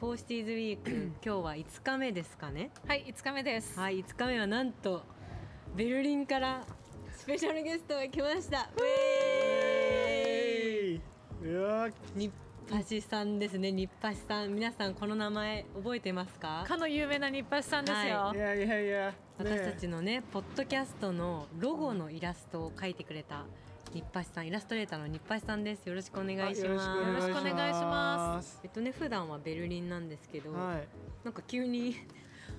フォーシティーズウィーク 今日は5日目ですかね？はい5日目です。はい5日目はなんとベルリンからスペシャルゲストが来ました。ウェーイ。うわ日パシさんですね。日パシさん皆さんこの名前覚えてますか？かの有名な日橋さんですよ、はい。やいやいや、私たちのねポッドキャストのロゴのイラストを描いてくれた日橋さんイラストレーターの日橋さんです。よろしくお願いします。よろしくお願いします。えっとね普段はベルリンなんですけど、はい。なんか急に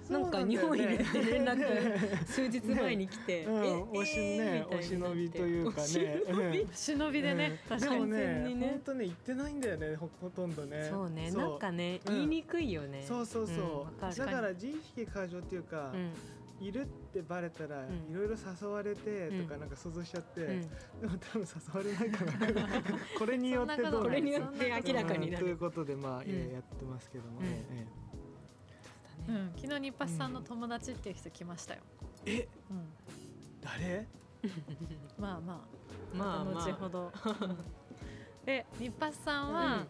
なか日なんんだよね。本いるって連絡 数日前に来て、うん、えおね、お忍びというかね。お忍びでね、うん。確かに。ね、にね。本当ね行ってないんだよね、ほほとんどね。そうねなんかね、うん。言いにくいよね。そうそうそう。だから自意識過剰っていうか、うんいるってバレたら、うん。いろいろ誘われてとかうんなんか想像しちゃって、うん。でも多分誘われないかな。これによってどうこれによって明らかになる。うんということでまあ、うんやってますけども。うん。ね。え。うん、昨日日橋さんの友達っていう人来ましたよ、ええ、うん、誰？まあまあ。まあまあ。後ほど、うん。で日橋さんは、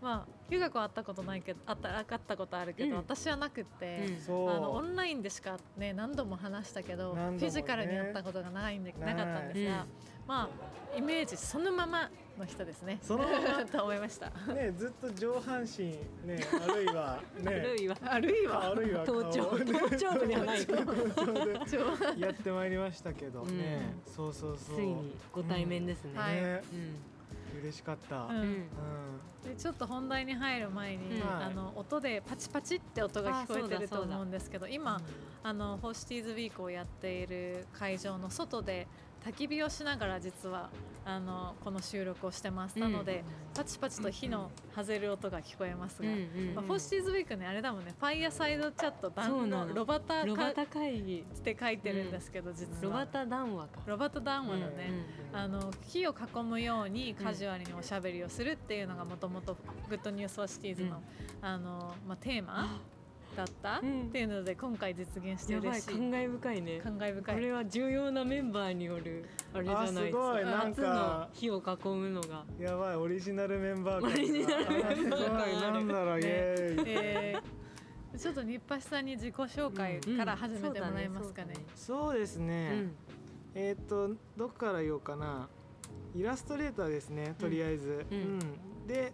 まあ留学は会ったことないけどあった会ったことあるけど、うん。私はなくって、うん。そう。あのオンラインでしかね何度も話したけど、ね。フィジカルに会ったことがないんでなかったんですが、うん。まあイメージそのままの人ですね。そのまま。と思いました。ねずっと上半身ねあるいはね。あるいはあるいはあるいは頭頂。顔頭頂部ではない頭頂で。やってまいりましたけど。ね、そうそうそう。ついにご対面ですね、はい。ね。うん嬉しかった、ううん。んでちょっと本題に入る前に、うん。あの音でパチパチって音が聞こえてると思うんですけど今、あのホーシティーズウィークをやっている会場の外で焚き火をしながら実はあのこの収録をしてます、なのでパチパチと火の爆ぜる音が聞こえますが、うんうんまあ、 for Cities Week ねあれだもんね fireside chat 談の。のロバタロバかタ会議って書いてるんですけど、実は。ロバタ談話か。ロバタ談話のね、うんあの火を囲むようにカジュアルにおしゃべりをするっていうのがもともと Good News for Cities の,、あのまあ、テーマだった、うん。っていうので今回実現して嬉しい。感慨深いね。感慨深い。これは重要なメンバーによるあれじゃないですあすごいなん初かの火を囲むのが。やばいオリジナルメンバーオリジナルメンバーなんだろう、イエーイ。えー。ちょっと日橋さんに自己紹介から始めてもらえますかね。そうですうね、ん。えーっとどこから言おうかな。イラストレーターですねとりあえず、うん。うん。で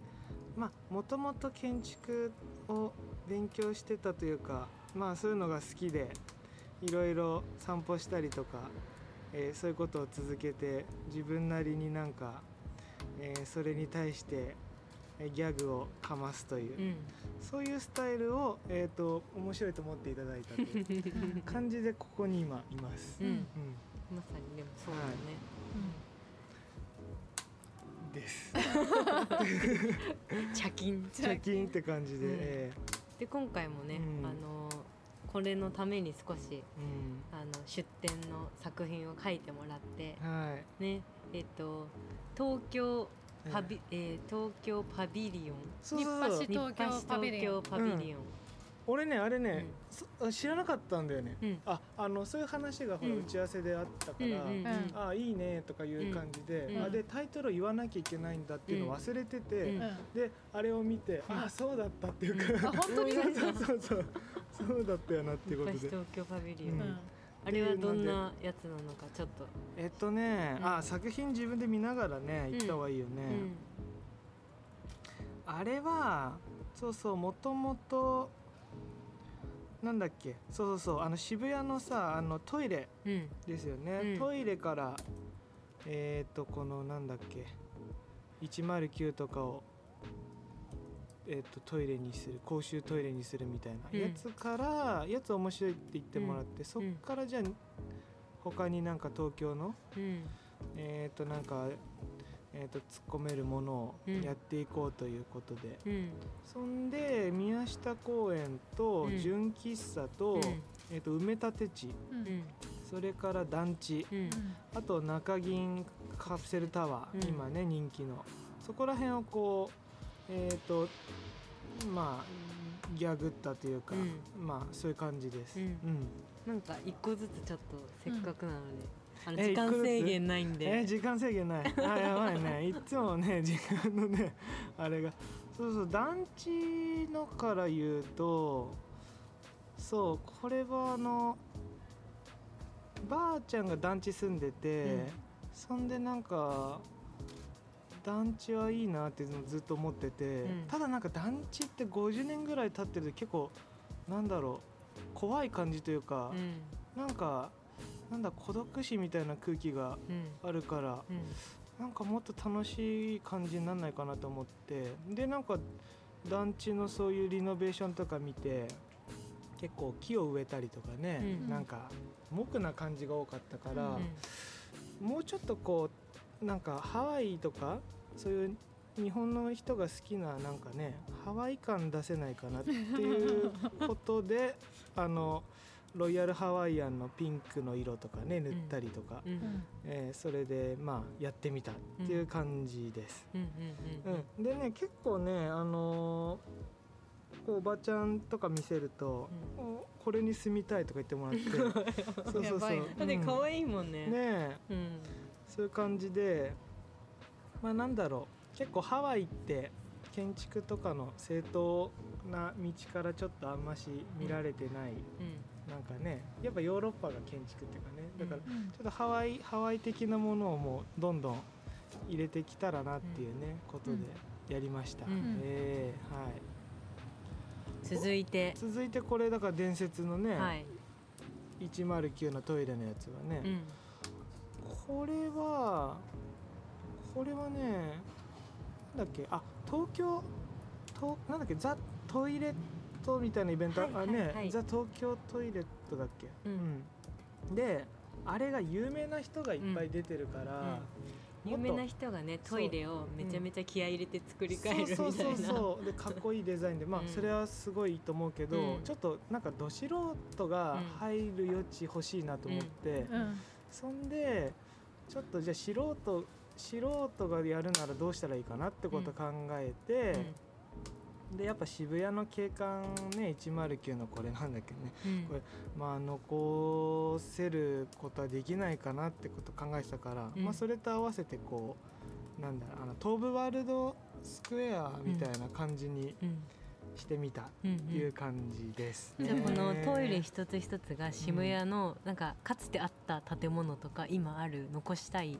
まあもともと建築を勉強してたというかまあそういうのが好きでいろいろ散歩したりとか、えーそういうことを続けて自分なりになんか、えーそれに対してえーギャグをかますという、うん。そういうスタイルを、えー、と面白いと思っていただいたという感じでここに今います。うん。うん。まさにでもそうだよね、です。茶 金チキンって感じで、うん。えで今回もね、うん。あのこれのために少しえうん。あの出展の作品を書いてもらってはい。ねえっ、と東京パビ、えー東京パビリオン。そうそうそう。東京パビリオン、俺ねあれね、うん。そ知らなかったんだよね。うん。ああのそういう話がほら、うん。打ち合わせであったから。うんうんうん。あいいねとかいう感じで、うん。あでタイトルを言わなきゃいけないんだっていうのを忘れてて、うん。うんであれを見て、あそうだったっていうか、あ本当に？そうそうそう。そうそうだったよなっていうことで。東京パビリオン、うん。うんあれはどんなやつなのかちょっと、えっとね、うん。あ作品自分で見ながらね行った方がいいよね、うん。あれはそうそうもともとなんだっけ？そうそうそう。あの渋谷のさあのトイレうん。ですよね、うん。トイレからえっ、とこのなんだっけ？109とかをえー、とトイレにする公衆トイレにするみたいなうん。やつから、やつ面白いって言ってもらって、そっからじゃあ他になんか東京のうん。えっ、となんかえー、と突っ込めるものをうんやっていこうということで、うん。そんで宮下公園とうん。純喫茶と,、うん。えー、と埋め立て地。うん。うんそれから団地。うん。あと中銀カプセルタワー、うん。今ね人気の。そこら辺をこうえっ、とまあギャグったというか、うまあそういう感じです。うん。うん。なんか一個ずつちょっとせっかくなので、あのえ時間制限ないんで、え時間制限ない。あやばいね。いつもね時間のねあれが。そうそう団地のから言うとそうこれはあのばあちゃんが団地住んでて、うん。そんでなんか団地はいいなっていうのをずっと思ってて、うん。ただなんか団地って50年ぐらい経ってると結構なんだろう怖い感じというかう、ん。なんかなんだ孤独死みたいな空気がうん。あるからうん。なんかもっと楽しい感じにならないかなと思ってでなんか団地のそういうリノベーションとか見て結構木を植えたりとかね、うん。なんか木な感じが多かったから、うん。もうちょっとこうなんかハワイとかそういう日本の人が好きななんかねハワイ感出せないかなっていうことであのロイヤルハワイアンのピンクの色とかね塗ったりとか、うん。うん。えーそれでまあやってみたっていう感じです。うん。うん。うん。でね結構ねあのーこうおばちゃんとか見せると、おこれに住みたいとか言ってもらって。そうそうそう。だって可い愛いもんね。ねえ。うん。そういう感じでまあなんだろう。結構ハワイって建築とかの正当な道からちょっとあんまし見られてない、うんなんかねやっぱヨーロッパが建築っていうかねだからうん。ちょっとハワイハワイ的なものをもうどんどん入れてきたらなっていうね、ことでやりました、うん。えーはい。続いて。続いてこれだから伝説のね、はい。109のトイレのやつはね、うん。これはこれはねなんだっけあ東京となんだっけザ・トイレットみたいなイベント、はいはいあね、はい。ザ・東京トイレットだっけ、うん。うん。であれが有名な人がいっぱい出てるから、有名な人がねトイレをめちゃめちゃ気合い入れて作り変えるみたいな。そうそうそうで かっこいいデザインでまあうん。それはすごいいいと思うけど、うん。ちょっとなんかど素人が入る余地欲しいなと思って、うん。そんでちょっとじゃあ素人素人がやるならどうしたらいいかなってこと考えて、でやっぱ渋谷の景観ね109のこれなんだっけね。うん。これまあ残せることはできないかなってこと考えてたから、うん。まあそれと合わせてこうなんだろうあの東武ワールドスクエアみたいな感じにうん。してみたっうん。ていう感じです、じゃあこのねトイレ一つ一つが渋谷のなんかかつてあった建物とか今ある残したい。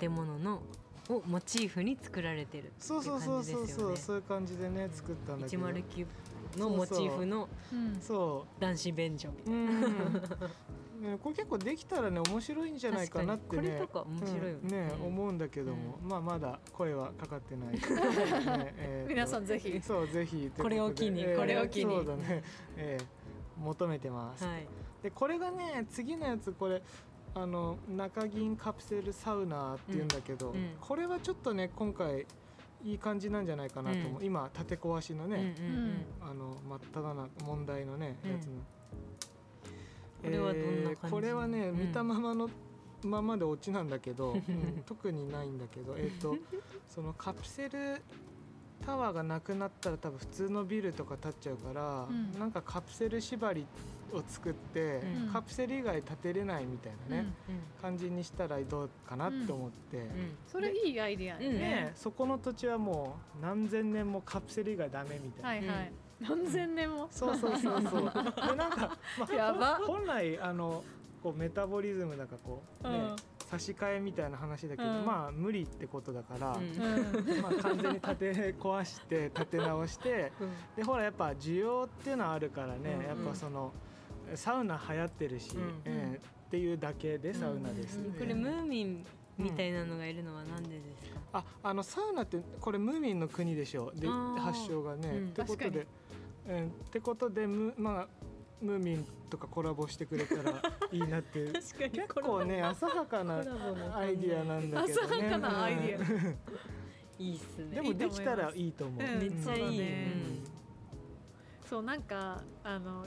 建物のをモチーフに作られてるそううそうそうそうそうそういう感じでね作ったんだけど。109のモチーフのうんそ男子便所みたう、いな、うん。ね、これ結構できたらね面白いんじゃないかなってね。これとか面白いよね。うん。ね、うん。思うんだけども、まあまだ声はかかってない、ねえ皆さんぜひ。そうぜひ。これを機にえーこれを機に。そうだね、えー求めてます、はい。でこれがね次のやつこれあの中銀カプセルサウナっていうんだけど、うんうん。これはちょっとね今回いい感じなんじゃないかなと思う、うん。今建て壊しのね、うんうんうん。あの真っ只中問題のね、うん。やつの。これはどんなこれはね、うん。見たままのままでオチなんだけど、うん特にないんだけどえっ、とそのカプセルタワーがなくなったら多分普通のビルとか建っちゃうから、うん。なんかカプセル縛りを作って、うん。カプセル以外建てれないみたいなね、う感じにしたらどうかなって思って、ん。うん。それいいアイディアうん。ねねそこの土地はもう何千年もカプセル以外ダメみたいな。はいはい。何千年も？そうそうそうそう。でなんか、まあ、本来あのこうメタボリズムだかこうね、うん差し替えみたいな話だけど、うん。まあ無理ってことだから、うん。うんまあ完全に立て壊して立て直して、でほらやっぱ需要っていうのはあるからね、うん。やっぱそのサウナ流行ってるし、うん。えーっていうだけでサウナです、うん。これムーミンみたいなのがいるのはなんでですか、ああのサウナってこれムーミンの国でしょで発祥がね、うん。ってことで、うん、ってことでム,、まあ、ムーミンとかコラボしてくれたら いいなっていう。確かに。結構ね浅はかなアイディアなんだけどね。浅はかなアイディア。うん。いいっすね。でもできたらいいと思う、うんめっちゃいい、そうだねうん。そうなんかあの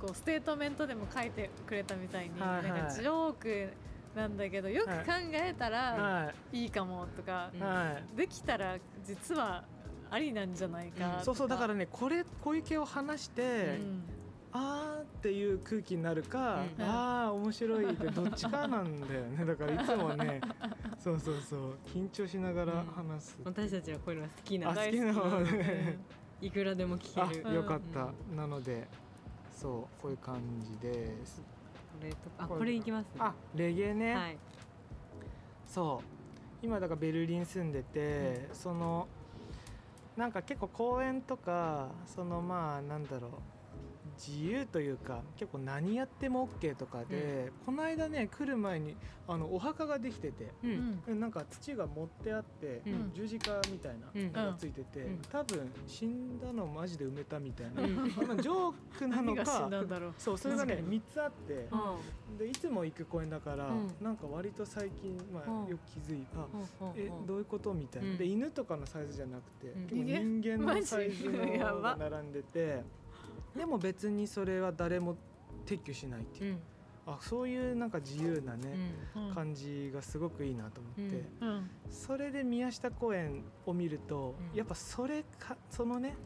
こうステートメントでも書いてくれたみたいに、はいはい。なんかジョークなんだけどよく考えたらはい。いかもとか、うん。はい。できたら実はありなんじゃないかとか、そうそうだからねこれ小池を話して、うんあーっていう空気になるか、うん。ああ面白いって どっちかなんだよね。だからいつもねそうそうそう緊張しながら話す、私たちはこういうのが好きな。あ好きな方ね。いくらでも聞ける。あよかった、うん。なのでそうこういう感じです。これとかあこれいきますね。あレゲエね、はい。そう。今だからベルリン住んでて、そのなんか結構公園とかそのまあなんだろう自由というか結構何やっても OK とかで、この間ね来る前にあのお墓ができててううん。んなんか土が持ってあって、うん。十字架みたいうん。なのがついてて、うん。多分死んだのマジで埋めたみたいな、うん。まあジョークなのか そうそれがね確かに。3つあってあでいつも行く公園だから、うん。なんか割と最近、まうん。あ、よく気づいた、えどういうことみたいな、うん。で犬とかのサイズじゃなくて、人間のサイズのが並んでてでも別にそれは誰も撤去しないっていう、うん。あそういうなんか自由なうね、ん。うん。感じがすごくいいなと思って、それで宮下公園を見ると、うん。やっぱそれかそのね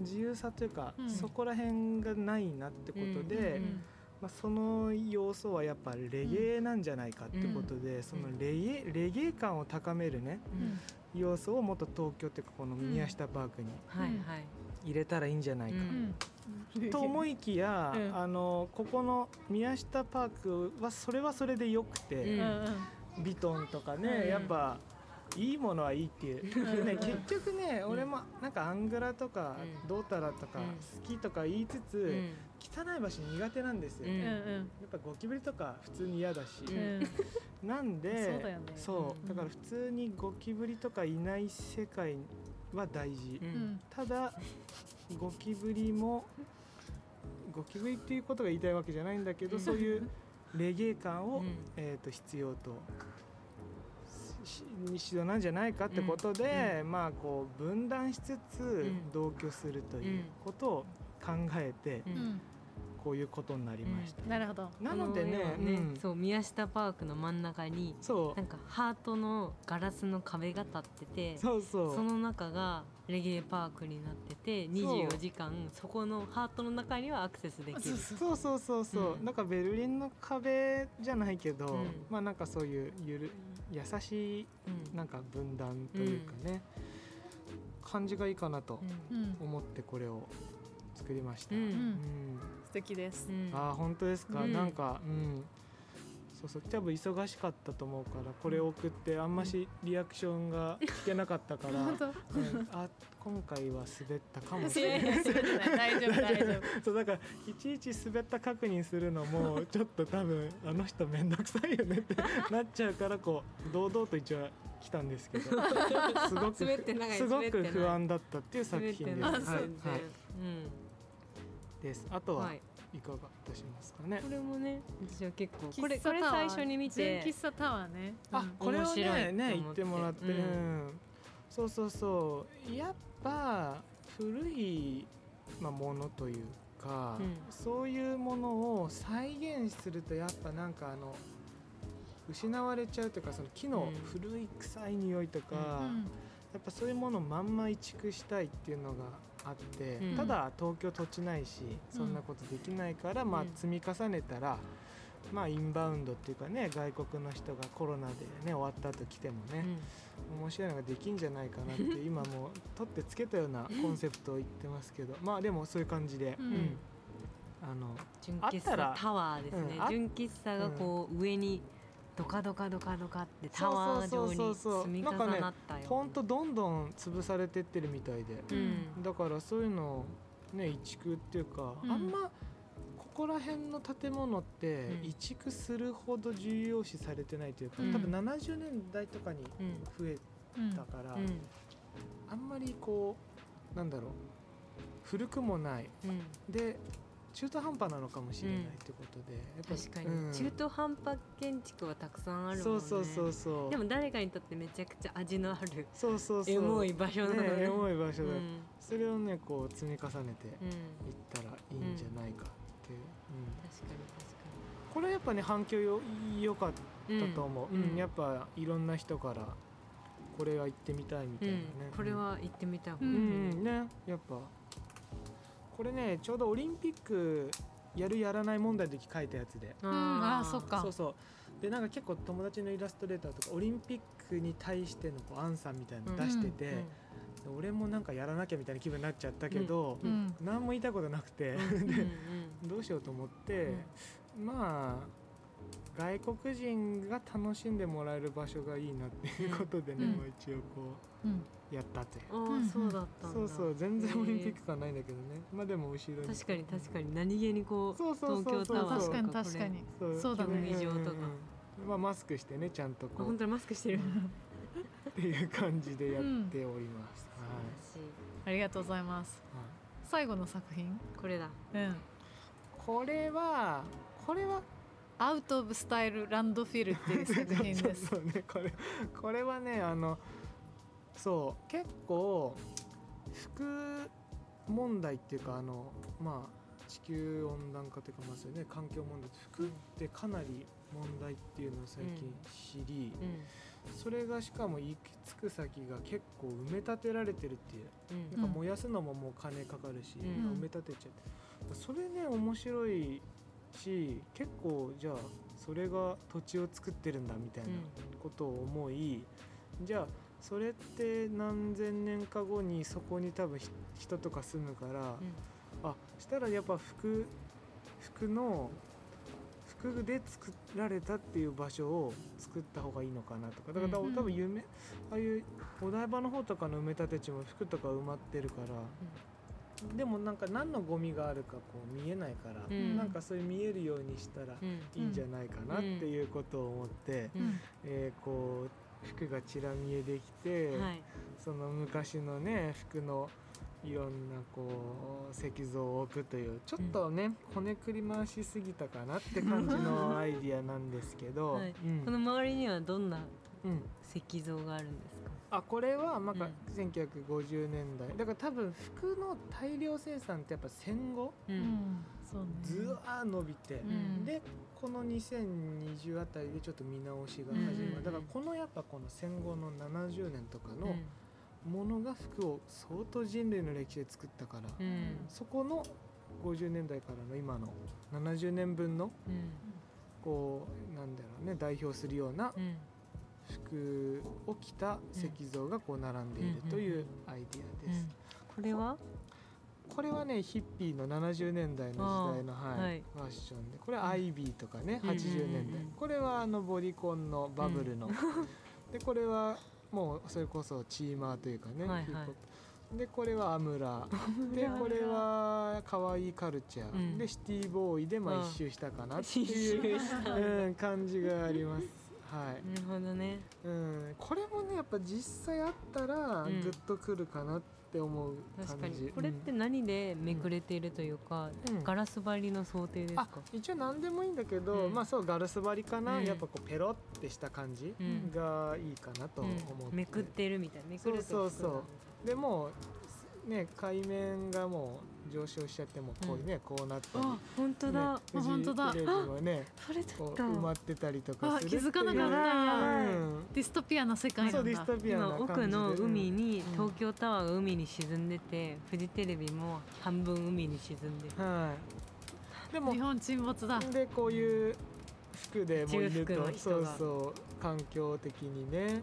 自由さというか、うん。そこら辺がないなってことで、うん。まあ、その要素はやっぱレゲエなんじゃないかってことで、そのレゲエレゲエ感を高めるねうん。要素をもっと東京っていうかこの宮下パークに入れたらいいんじゃないか、と思いきや、うん。あのここの宮下パークはそれはそれでよくて、うん。ビトンとかね、うんやっぱいいものはいいっていう、でね、結局ね、俺もなんかアングラとか、うん。ドータラとかうん。好きとか言いつつ、うん。汚い場所苦手なんですよ、うんうん。やっぱゴキブリとか普通に嫌だし、なんでそうだから普通にゴキブリとかいない世界は大事、ううん。んただゴキブリもゴキブリっていうことが言いたいわけじゃないんだけど、うん。そういうレゲエ感を、うん。えー、と必要とし必要なんじゃないかってことで、まあこう分断しつつん。同居するということを考えて、うんうんこういうことになりました。なるほど。なのでねこ今うん。そう宮下パークの真ん中にそなんかハートのガラスの壁が立っててうそうそう。その中がレゲエパークになってて24時間そこのハートの中にはアクセスできる。そう。そうそうそう、うん。なんかベルリンの壁じゃないけど、うん。まあなんかそういうゆる優しいうん。なんか分断というかね、感じがいいかなとうん。思ってこれを作りました。うん。うん。素敵です。うん。あー本当ですか、うん。なんかうん。そうそう多分忙しかったと思うからこれを送ってあんましリアクションが聞けなかったから、うん。あ今回は滑ったかもしれない。大丈夫 大丈夫。そうだからいちいち滑った確認するのもちょっと多分あの人面倒くさいよねって なっちゃうからこう堂々と一応来たんですけどすごくすごく不安だったっていう作品です。はい、うはい。全です。あとはい。いかがいたしますかね。これもね私は結構これこれ最初に見て。純喫茶タワーね。あうん。これを面白いねね言って。てもらって、うん。うん。そうそうそう。やっぱ古い、まあ、ものというか、うん。そういうものを再現するとやっぱなんかあの失われちゃうというかその木のうん。古い臭い匂いとか、うん。やっぱそういうものをまんま移築したいっていうのがあって、うん。ただ東京土地ないしそんなことできないから、まあうん積み重ねたら、まあインバウンドっていうかね外国の人がコロナでね終わった後来てもね、面白いのができんじゃないかなって 今もう取ってつけたような コンセプトを言ってますけどまあでもそういう感じで、うん。うん。あの純あったら喫茶タワーですね。うん。あ純喫茶がこう上にドカドカドカドカってタワー状に積み重なったよほんとどんどん潰されてってるみたいで、うん。だからそういうのをね移築っていうか、うん。あんまここら辺の建物ってうん。移築するほど重要視されてないというか、うん。多分70年代とかにうん。増えうんたから、うん。あんまりこうなんだろう。古くもない。うん。で中途半端なのかもしれないってことで、やっぱ確かに、うん。中途半端建築はたくさんあるもんね。そうそうそうそう。でも誰かにとってめちゃくちゃ味のあるそうそうそう。エモい場所なのね。ねエモい場所だ、うん。それをねこう積み重ねてうんいったらいいんじゃないかっていう、うん。確かに確かこれやっぱね反響よ良かったにと思う、うん。うん。やっぱいろんな人からこれは行ってみたいみたいなね、うん。これは行ってみたい。うん。ねやっぱこれねちょうどオリンピックやるやらない問題の時書いたやつで。うん。あーそっか。そうそう。でなんか結構友達のイラストレーターとかオリンピックに対してのこうアンサーみたいなの出してて、で俺もなんかやらなきゃみたいな気分になっちゃったけど、ううん。何も言いたいことなくて、うん。うんでどうしようと思って、まあ外国人が楽しんでもらえる場所がいいなっていうことでね、うん。まあ一応こう。ん。うやったぜ、ああそうだったんだ。そうそう全然オリンピック感ないんだけどね。まあでも後ろに。確かに確かに。何気にこう東京タワー確かにとか確かに。そうそうだね。競技場とかうんうんうん。まあマスクしてねちゃんとこう。本当にマスクしてる。っていう感じでやっております、ありがとうございます。はい。最後の作品？これだ。うん。これはこれは？アウト・オブ・スタイル・ランドフィルっていう作品です。そうそうねこれこれはねあのそう結構服問題っていうかあのまあ地球温暖化というかまあそういうね環境問題服ってかなり問題っていうのを最近知り、うん。それがしかも行き着く先が結構埋め立てられてるっていううんなんか燃やすのももう金かかるし、うん。埋め立てちゃって。それね面白いし結構じゃあそれが土地を作ってるんだみたいなことを思い、じゃあそれって何千年か後にそこに多分ひ人とか住むから、あしたらやっぱ服服の服で作られたっていう場所を作った方がいいのかなとか。だから、うん多分夢ああいうお台場の方とかの埋め立て地も服とか埋まってるから、でもなんか何のゴミがあるかこう見えないから、うん。なんかそういう見えるようにしたらうん。いいんじゃないかなっていうことを思って、うん。えーこう服がちら見えできて、はい。その昔のね服のいろんなこう石像を置くというちょっとね、こねくり回しすぎたかなって感じのアイディアなんですけど、はい。うん。この周りにはどんなうん。石像があるんですか？あこれはなん。かう1950年代。だから多分服の大量生産ってやっぱ戦後ううんん。そうね。ずわー伸びて、うん。でこの2020あたりでちょっと見直しが始まる、うんだからこのやっぱこの戦後の70年とかのものが服を相当人類の歴史で作ったから、うん。うんそこの50年代からの今の70年分のうん。こうなんだろうね代表するようなうん。服を着た石像がこう並んでいるというアイディアです。これは？これはねヒッピーの70年代の時代の、はいはい。ファッションで。これアイビーとかね、うん。80年代、うんうんうん。これはあのボディコンのバブルの、でこれはもうそれこそチーマーというかね、はいはい。でこれはアムラでこれは可愛いカルチャー、うん。でシティボーイでまうん。あ一周したかなって一いう、うん、感じがあります。はい、なるほどね。うん、これもねやっぱ実際あったらうん。グッとくるかなって思う感じ、確かに。これって何でめくれているというか、うん。ガラス張りの想定ですあか一応何でもいいんだけど、うん。まあそうガラス張りかな、うん。やっぱこうペロってした感じうん。がいいかなと思って、うん。めくってるみたいな。めくるとそうそうそう。でもうね海面がもう上昇しちゃってもこういうね、こうなったりあ本当だ、ね、本当だ。テレビもね埋まってたりとかするあ気づかなかった。うん。ディストピアな世界なんだ。ストピアな今感じで。奥の海にうん。東京タワーが海に沈んでて、フジテレビも半分海に沈んでる。はい。でも日本沈没だ。でこういう服でもいると。そうそう環境的にね。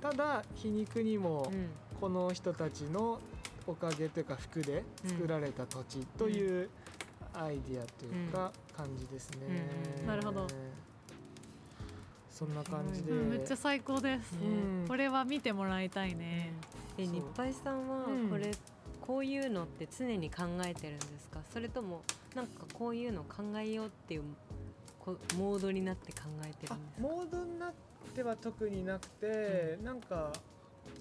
ただ皮肉にもうん、うん。この人たちのおかげというか服で作られた土地というアイディアというか感じですね、うんうん。なるほど。そんな感じで、うん。めっちゃ最高です、うん。これは見てもらいたいね、そう。で日配さんはうん。これ、こういうのって常に考えてるんですか？それともなんかこういうの考えようっていうこモードになって考えてるあんですか？モードになっては特になくて、なんか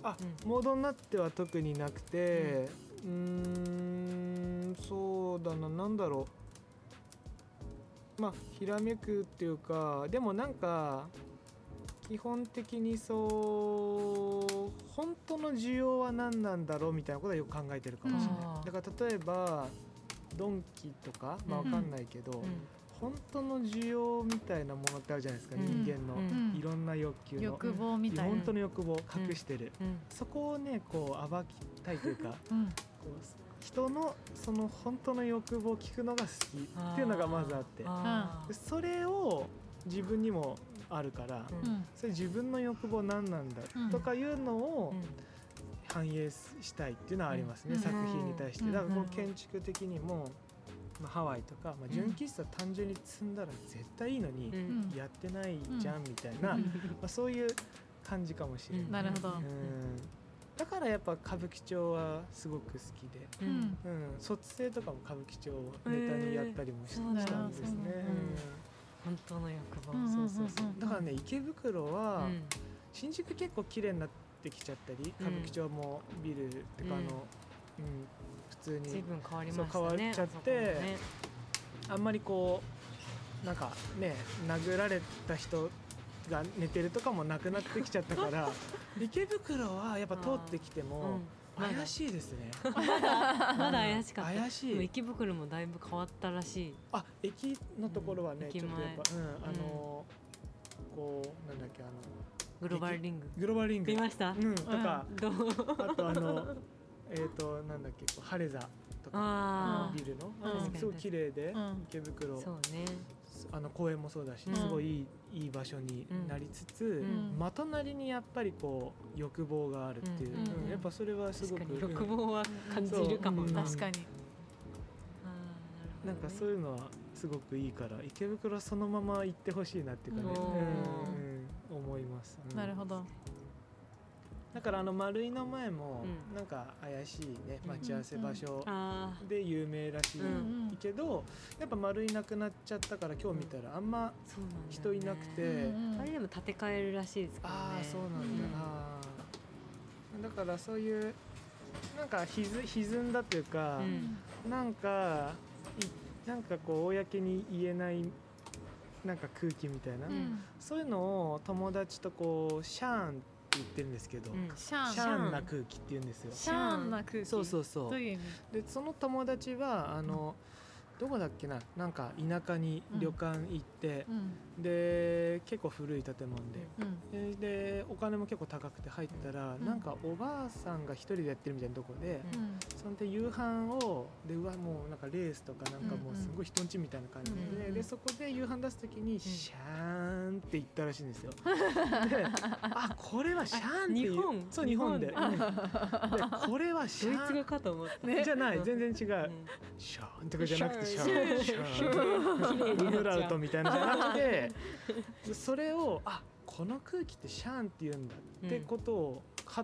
あ、うん。モードになっては特になくてうーんそうだな。なんだろう。まあひらめくっていうかでもなんか基本的にそう本当の需要は何なんだろうみたいなことはよく考えてるかもしれない、うんだから例えばドンキとかまあわかんないけど、うん本当の需要みたいなものってあるじゃないですか、うん。人間の、うん。いろんな欲求の。欲望みたいな、本当の欲望を隠してる、うん。そこをねこう暴きたいというか うん。こう人のその本当の欲望を聞くのが好きっていうのがまずあって。それを自分にもあるから、それ自分の欲望何なんだうん。とかいうのをうん。反映したいっていうのはありますね、うん。作品に対して。うん。だからこうん。う建築的にも、まあ、ハワイとか、まあ、純喫茶単純に積んだら絶対いいのにう、ん。やってないじゃんみたいな、うん。まあ、そういう感じかもしれない、うん。なるほど。うん。だからやっぱ歌舞伎町はすごく好きで、ううん。んうん、卒生とかも歌舞伎町をネタにやったりもし,、たんですね。本当の欲望。そうそうそうう。んだからね池袋は、うん新宿結構綺麗になってきちゃったりうん。歌舞伎町もビルってかあの、うん。うん。普通に。随分変わりましたね変わっちゃってね。あんまりこうなんかね殴られた人が寝てるとかもなくなってきちゃったから 池袋はやっぱ通ってきても怪しいですね。まだ怪しかった。怪しい。でも池袋もだいぶ変わったらしい。あ駅のところはね、うんちょっとやっぱ、うん、あうんのこうなんだっけあのグローバルリンググローバルリング見ましたうん。とか、あとあのえっ、となんだっけこうハレザとかあビルの、うん。うんすごい綺麗で、うん。池袋。あそうね。あの公園もそうだし、うん。すごいいいいい場所になりつつ、うん。まとなりにやっぱりこう欲望があるっていう、やっぱそれはすごく欲望は感じるかも。確かに。あーなんかそういうのはすごくいいから池袋そのまま行ってほしいなっていう。かね、うんうん、思います、うん。なるほどだからあの丸井の前もうん。なんか怪しいねうん。待ち合わせ場所あで有名らしいうんけど、やっぱ丸井なくなっちゃったから今日見たらあんま人いなくて、うんあれでも建て替えるらしいですからね。ああそうなんだ、うんあー。だからそういうなんかひず歪んだというか、うん。なんかいなんかこう公に言えないなんか空気みたいな、うん。そういうのを友達とこうシャーンって言ってるんですけど、うん。シャン。シャーンな空気って言うんですよ。シャン。な空気。そうそうそう。でその友達はあの、どこだっけな？なんか田舎に旅館行って、うんで結構古い建物で。うん。ででお金も結構高くて入ったら、うん。なんかおばあさんが一人でやってるみたいなとこで、うん。うんそんで夕飯をでうわもうなんかレースとかなんかもうすごい人んちみたいな感じで,、うんでそこで夕飯出す時にシャーンって言ったらしいんですよ。であこれはシャーンって日本？そう日本で。でこれは シドイツ語ャーンかと思った。ねじゃない全然違う、うん。シャーンとかじゃなくてシャシャーン。ーンシャ 綺麗にーンなっちゃう。ブラウトみたいなのじゃなくてそれをあこの空気ってシャーンって言うんだってことをカッ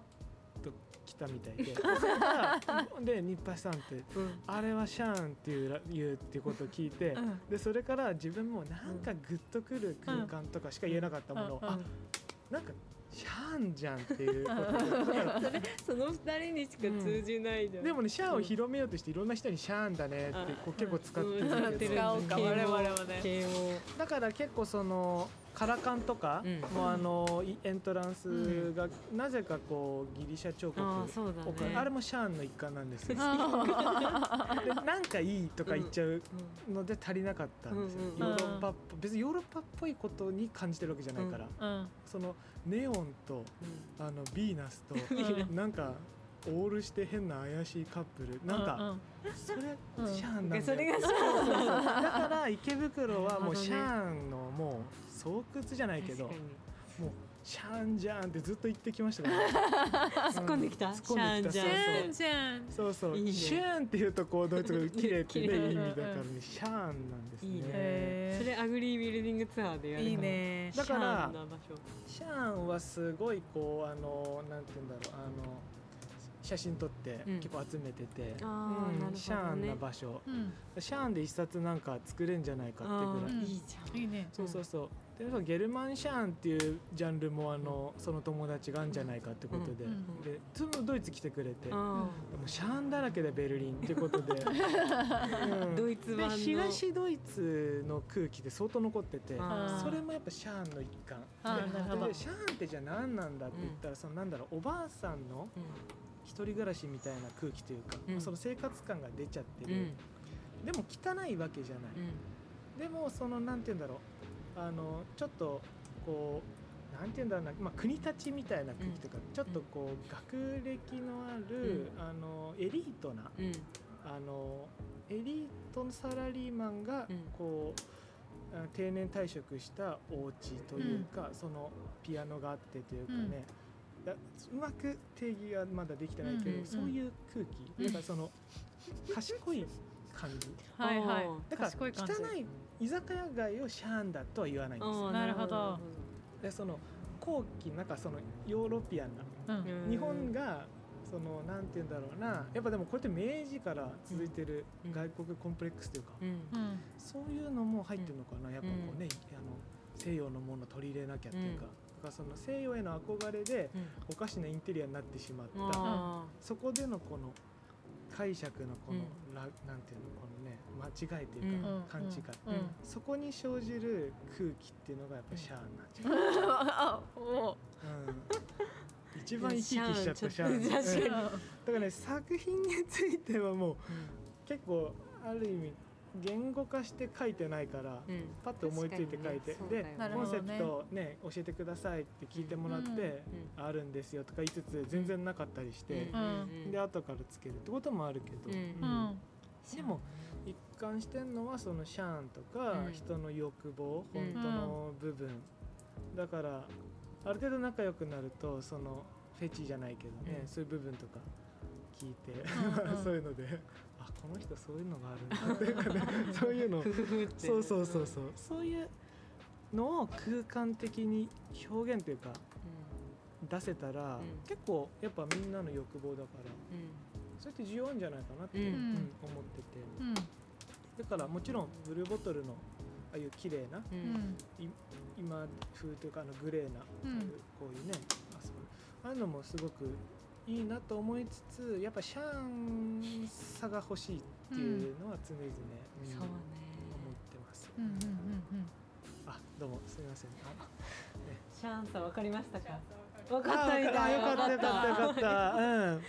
ときたみたいで、それからで日橋さんってうん。あれはシャーンっていうら言うっていうことを聞いて、うん。でそれから自分もなんかグッとくる空間とかしか言えなかったものを、うん。あなんかシャーンじゃんっていうこと それその二人にしか通じないじゃん。でもねシャーンを広めようとしていろんな人にシャーンだねってこう結構使ってるんうん。使おうか我々もね。だから結構そのカラカンとかうん。もあのいエントランスがなぜかこうギリシャ彫刻あね。あれもシャーンの一環なんですよ。なんかいいとか言っちゃうので足りなかったんですよ。うんうんヨーロッパっぽ別にヨーロッパっぽいことに感じてるわけじゃないから、そのネオンとあのビーナスとうん。なんかオールして変な怪しいカップル。なんかそれうん。シャーンなんだよ。だから池袋はもうシャーンのもう巣窟じゃないけどもうシャーンじゃんってずっと言ってきましたから、突っ込んできた。突っ込んできた。シャンャン。じゃんそうそう。シューンって言うとこうドイツ語綺麗ってね綺麗意味だからね。うんシャーンなんですね。いいね。へーそれアグリービルディングツアーでやるいいね。だからシャンはすごいこうあのなんて言うんだろう。あの写真撮ってうん。結構集めてて、シャーンな場所。うん。シャーンで一冊なんか作れんじゃないかってぐらい。いいじゃん。いいね。そうそうそう。でゲルマンシャーンっていうジャンルもあのその友達があるんじゃないかってことで、うんでそのドイツ来てくれて、もあうシャーンだらけでベルリンってことで、うん。ドイツ版の。で東ドイツの空気で相当残ってて。それもやっぱシャーンの一環。でシャーンってじゃあ何なんだって言ったら、そのなんだろうおばあさんのー一人暮らしみたいな空気というか、うん。その生活感が出ちゃってる、うん。うんでも汚いわけじゃない、でもそのなんて言うんだろう。あのちょっとこうなんて言うんだろうな、まあ、国立ちみたいな空気とか、ちょっとこう学歴のある、あのエリートなうん。うんあのエリートのサラリーマンがうん。こう、あ定年退職したお家というか、そのピアノがあってというかね、だうまく定義がまだできてないけど、うんうんそういう空気、だからその賢い感じ。はいはい。だから賢い感じ。汚い居酒屋街をシャンだとは言わないんですよ。なるほど。でその後期なんかそのヨーロピアンなうんうん。日本がそのなんて言うんだろうな。やっぱでもこれって明治から続いてるうん。外国コンプレックスというか、うん。うん。そういうのも入ってるのかな、やっぱこうね、あの西洋のものを取り入れなきゃっていうか,、だからその西洋への憧れでうん。おかしなインテリアになってしまった、あそこでのこの解釈のこの、うん。らなんていうのこのね間違いというか、うん。勘違い、そこに生じる空気っていうのがやっぱシャーなんじゃない、あおうん、一番生き生きしちゃったシャーンシャーンちょっと確かに。うん。だからね作品についてはもうー結構ある意味言語化して書いてないから、うん。うんパッと思いついて書いて、ね。そうだよね。コンセプトね教えてくださいって聞いてもらって、あるんですよとか言いつつ全然なかったりして、うんで後からつけるってこともあるけど、うんうんうん。でも一貫してんのはそのシャーンとか、うん。人の欲望うん本当の部分、だからある程度仲良くなるとそのフェチじゃないけどね、うん。そういう部分とか聞いて、うんうん。そういうのであこの人そういうのがあるんだ。っていうかねそういうのそうそうそう。そうそういうのを空間的に表現というか出せたら、ん。結構やっぱみんなの欲望だからうん。それって需要あるんじゃないかなって、うん。うん思ってて。うん。だからもちろんブルーボトルのああいう綺麗なううん。ん今風というかあのグレーな、うん。こういうねあそう。ああいうのもすごくいいなと思いつつやっぱシャーンさが欲しいっていうのは常々、うんそう思っねてます。うんうんうんあどうもすみません。あシャンさんわかりましたか？わあかったみたいよかったよかったよかわった。うん。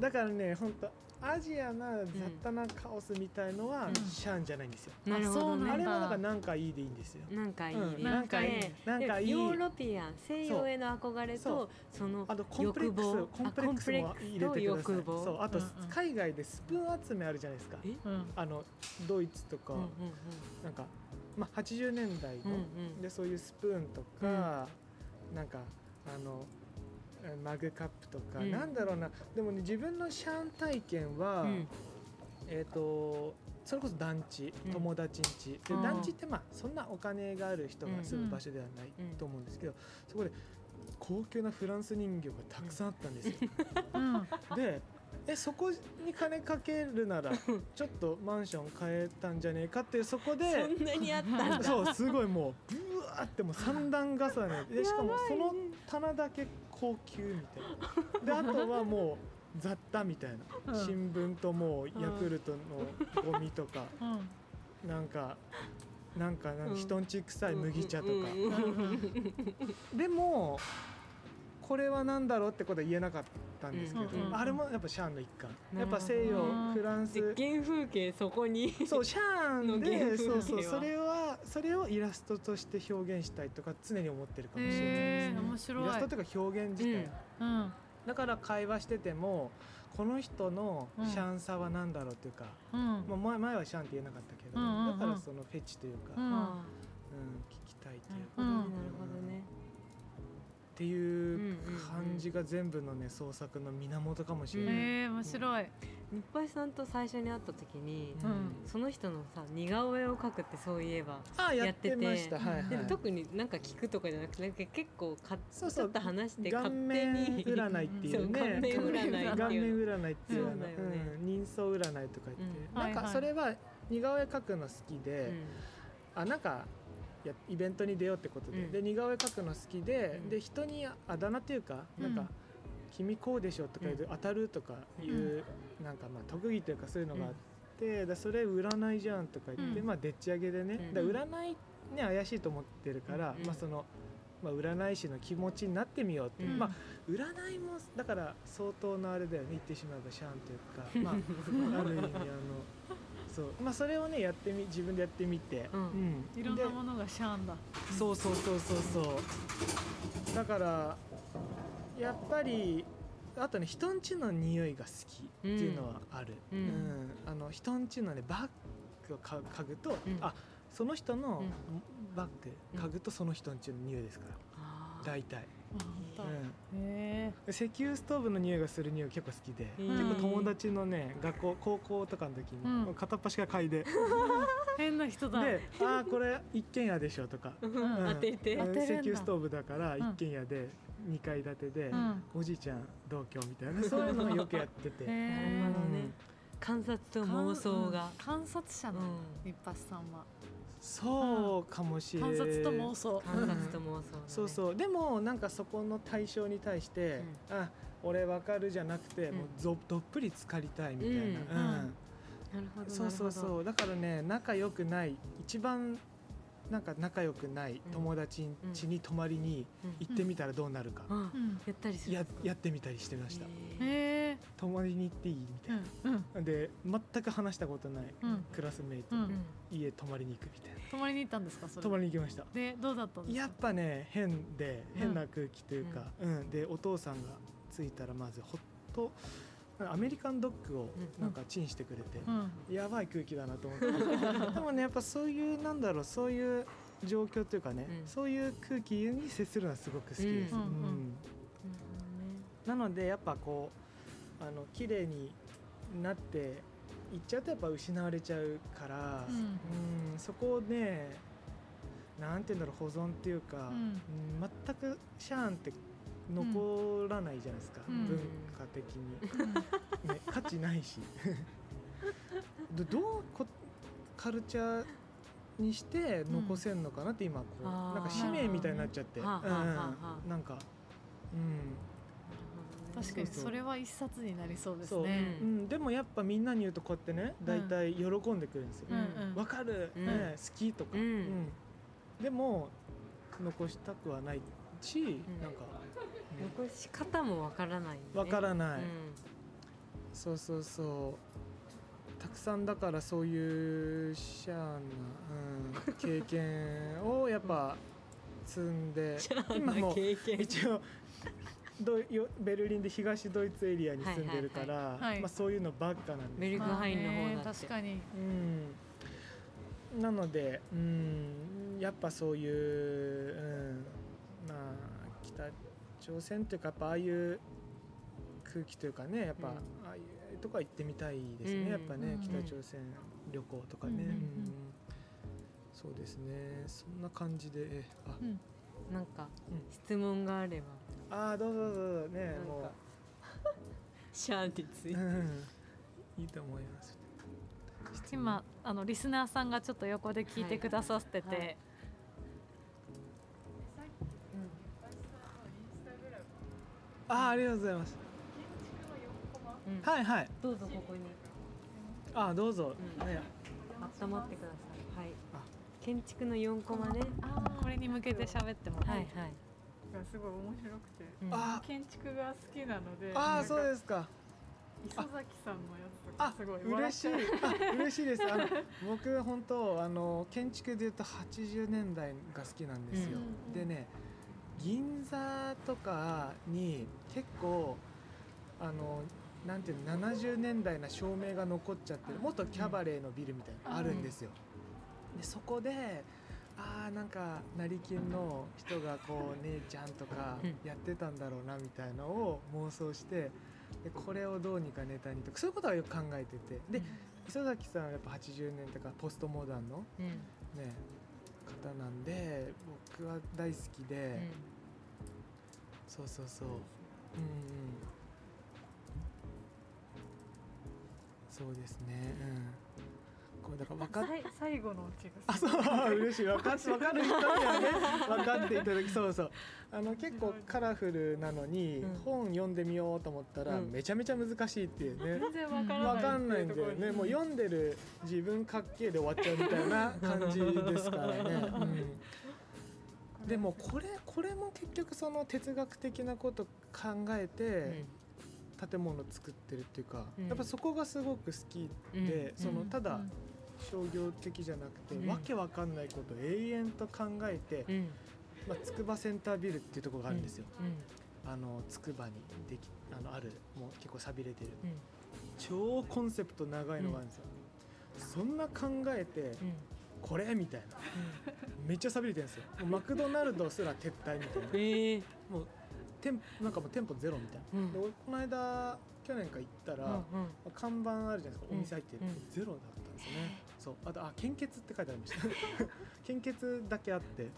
だからね本当アジアな雑多なカオスみたいのはうん。シャーンじゃないんですよ。なるほどね。あれはなんかなんかいいでいいんですよ。なんかいいね、うん。なんかいい。ねなんかいい。ヨーロピアン西洋への憧れとそのあとコンプレックス欲望？コンプレックスも入れてください。そう。あと海外でスプーン集めあるじゃないですか。え？うん。あのドイツとか、うんうんなんかまあ80年代の、うんうん。でそういうスプーンとか、なんかあのマグカップとか、うん。なんだろうな。でもね自分のシャン体験は、うん。えっ、とそれこそ団地うん。友達ん家、でうん。団地ってまあそんなお金がある人が住む場所ではないうん。と思うんですけど、そこで高級なフランス人形がたくさんあったんですよ。うん。でえそこに金かけるなら ちょっとマンション買えたんじゃねえかっていうそこでそんなにあったんだ。そうすごいもうブワーってもう三段重ねでしかもその棚だけ高級みたいな。であとはもう雑多みたいな。うん。新聞ともうヤクルトのゴミとか。うん。なんかなんかなんうん。か人んち臭い麦茶とか。うんうんうんでもこれは何だろうってことは言えなかったんですけど、うんうんうんあれもやっぱシャアンの一環。やっぱ西洋うんフランス。で原風景そこに。そうシャアンの原風景でそうそうはそれはそれをイラストとして表現したいとか常に思ってるかもしれないへですね。え面白い。イラストというか表現自体、うんだから会話しててもこの人のシャンさは何だろうというか、うん。まあ、前前はシャンって言えなかったけど、うんうんうん。だからそのフェチというか、ううん聞きたいというか、あなるほどねうん。なるほどねっていううんうんうん。感じが全部のね創作の源かもしれない。へえ面白い。日配さんと最初に会った時にうん。その人のさ似顔絵を描くってそういえばあやってやってて。ました。はいはい。でも特になんか聞くとかじゃなくてなんか結構かそうそう。ちょっと話して顔勝手面に占いっていうね。顔面占いって顔面占いっていううね。うん。人相占いとか言って、うん。なんかそれは似顔絵描くの好きで、あなんかやイベントに出ようってことで、うん。で似顔絵描くの好きで、うん。で人にあだ名っていうかなんか、うん君こうでしょとか言う、当たるとかいう、なんかまあ特技というかそういうのがあって、でそれ占いじゃんとか言って、うん。まあでっち上げでね、うん。で占いね怪しいと思ってるから、うん。まあその。まあ、占い師の気持ちになってみようって、うん。まあ占いもだから相当のあれだよね。言ってしまえばシャンというか、まあ、ある意味あのそう。まあそれをねやってみ自分でやってみて、うん。いろんでなものがシャンだ。そうそうそうそうそう。だからやっぱりあとね人んちの匂いが好きっていうのはある、うん。うん。あの人んちのねバッグをか嗅ぐと、ん。あその人のうん。バッグ嗅ぐとその人んちの匂いですから。大体、あ本う当へん、石油ストーブの匂いがする匂い結構好きで、結構友達のね学校高校とかの時に、片っ端から嗅いで、変な人だ「ああこれ一軒家でしょ」とか、うん。うん。当てて。石油ストーブだからん。一軒家で2階建てで、うん。おじいちゃん同居みたいな そういうのをよくやってて。観察と妄想が。観察者のうん。一発さんはそうかもしれない観察と妄想。観察と妄想だね。そうそう。でもなんかそこの対象に対して、あ俺わかるじゃなくて、うん。もうぞどっぷり浸かりたいみたいな、うんうんうん。なるほどそうそううそう。だからね仲良くない一番なんか仲良くない友達ん家に泊まりに行ってみたらどうなるか、あうん。やったりするややってみたりしてました、泊まりに行っていいみたいうん。うん。な、で全く話したことないうん。クラスメイト、うん。うん家泊まりに行くみたいな。泊まりに行ったんですか？それ。泊まりに行きました。でどうだったんですか？やっぱね変でうん。変な空気というか、うん。でお父さんが着いたらまずほっとアメリカンドッグをうん。なんかチンしてくれて、うん。やばい空気だなと思って。でもねやっぱそういうなんだろうそういう状況というかね、うん。そういう空気に接するのはすごく好きです、うん。なのでやっぱこうあの綺麗になっていっちゃうとやっぱ失われちゃうから、うん。うんそこをねなんて言うんだろう保存っていうか、うん。うん全くシャーンって残らないじゃないですか、うん。文化的に、うん。ね、価値ないし。どどうこカルチャーにして残せんのかなって今こう、なんか使命みたいになっちゃって、はあはあはあはあ。うんなん。か、確かにそれは一冊になりそうですね。う。ん。うん、でもやっぱみんなに言うとこうやってね大体喜んでくれるんですよ。わかる、うん。ね、好きとか、うん。うん。でも残したくはないし、なんか、残し方もわからない、ね、わからない、うん。そうそうそう。たくさんだからそういうシャーな、うん、経験をやっぱ積んで 今も経験。一応ドイよベルリンで東ドイツエリアに住んでるから、はいはいはい。まあ、そういうのばっかなんです。ベルグハインの方だ確かにうん、なので、うん、やっぱそういう、うん、まあ北朝鮮というかやっぱああいう空気というかねやっぱ、うん。ああいうとこは行ってみたいですね、うん。やっぱね、うん。北朝鮮旅行とかね、うん。そうですね。そんな感じでえあ、うん。なんかうん。質問があれば。あーどうぞどうぞねも シャーにつう、いて。うん、いいと思います。今あのリスナーさんがちょっと横で聞いてくださってて、あーありがとうございます。うん。はいはい。どうぞここに。あーどうぞ、うん。ね。温まってください。はい。あ。建築の4コマね。これに向けて喋っても。はいはい。がすごい面白くて。うん。あ建築が好きなのであーそうすですか。磯崎さんのやつとあかすごい嬉しい。あ嬉しいです。あの 僕本当あの建築で言うと80年代が好きなんですよ、うん。でね銀座とかに結構あのなんていうの70年代な照明が残っちゃってる元キャバレーのビルみたいなのあるんですよ、でそこであーなんか成金の人がこう姉ちゃんとかうん。やってたんだろうなみたいのを妄想してでこれをどうにかネタにとかそういうことはよく考えてて。で磯崎さんはやっぱ80年とかポストモダンのうん。ね方なんで僕は大好きで、そうそうそう。うんうん。そうですね。うんこれだから分かっ最後のうちがあそう嬉しい。分かっ分かる人にはね分かっていただきそうそう。あの結構カラフルなのに、うん。本読んでみようと思ったら、うん。めちゃめちゃ難しいっていうね。全然わからない分かんないんだよね。もう読んでる自分かっけえで終わっちゃうみたいな 感じですからね、うん、でもこれこれも結局その哲学的なこと考えて建物作ってるっていうか、うん。やっぱそこがすごく好きで、うん。そのただうん商業的じゃなくて、うん。わけわかんないことを永遠と考えて、うん。まあ、筑波センタービルっていうところがあるんですよ、あのつくばにできあのあるもう結構寂れてる。うん。超コンセプト長いのがあるんですよ、そんな考えてうん。これみたいな。めっちゃ寂れてるんですよ。もうマクドナルドすら撤退みたいな。ええもう店なんかもう店舗ゼロみたいな、うん。で俺この間去年か行ったら、うんうん。看板あるじゃないですか、うん。お店入ってる、うん。ゼロだったんですよねそう。あとあ献血って書いてありました。献血だけあって。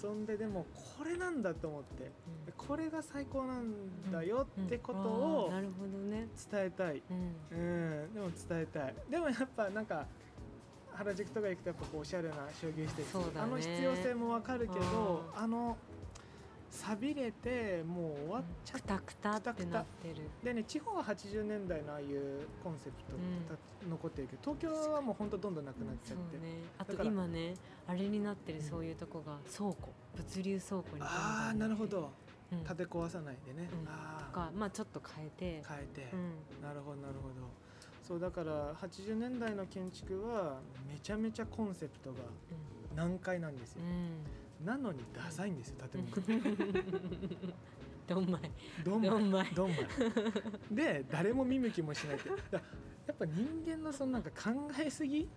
そんででもこれなんだと思って。うん。でこれが最高なんだよってことうん。を伝えたい、うん。うん、でも伝えたい。でもやっぱなんか原宿とか行くとやっぱこうおしゃれな商業施設、ね。あの必要性もわかるけどうあの錆びれてもう終わっちゃっくたくたってなってる。でね地方は80年代のああいうコンセプトうん。た残ってるけど東京はもうほんとどんどんなくなっちゃって、ね。あと今ねあれになってるうん。そういうとこが倉庫。物流倉庫にああなる。ほど。うん。立て壊さないでね、うん。あとかまあちょっと変えて。あ変えて、うん。なるほどなるほど。そうだから80年代の建築はめちゃめちゃコンセプトが難解なんですよ、うんなのにダサいんですよ建物。どんまい。どんまい。どんまい。で誰も見向きもしないって。だやっぱ人間のそのなんか考えすぎ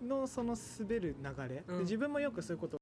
うん。のその滑る流れ、でうん。自分もよくそういうこと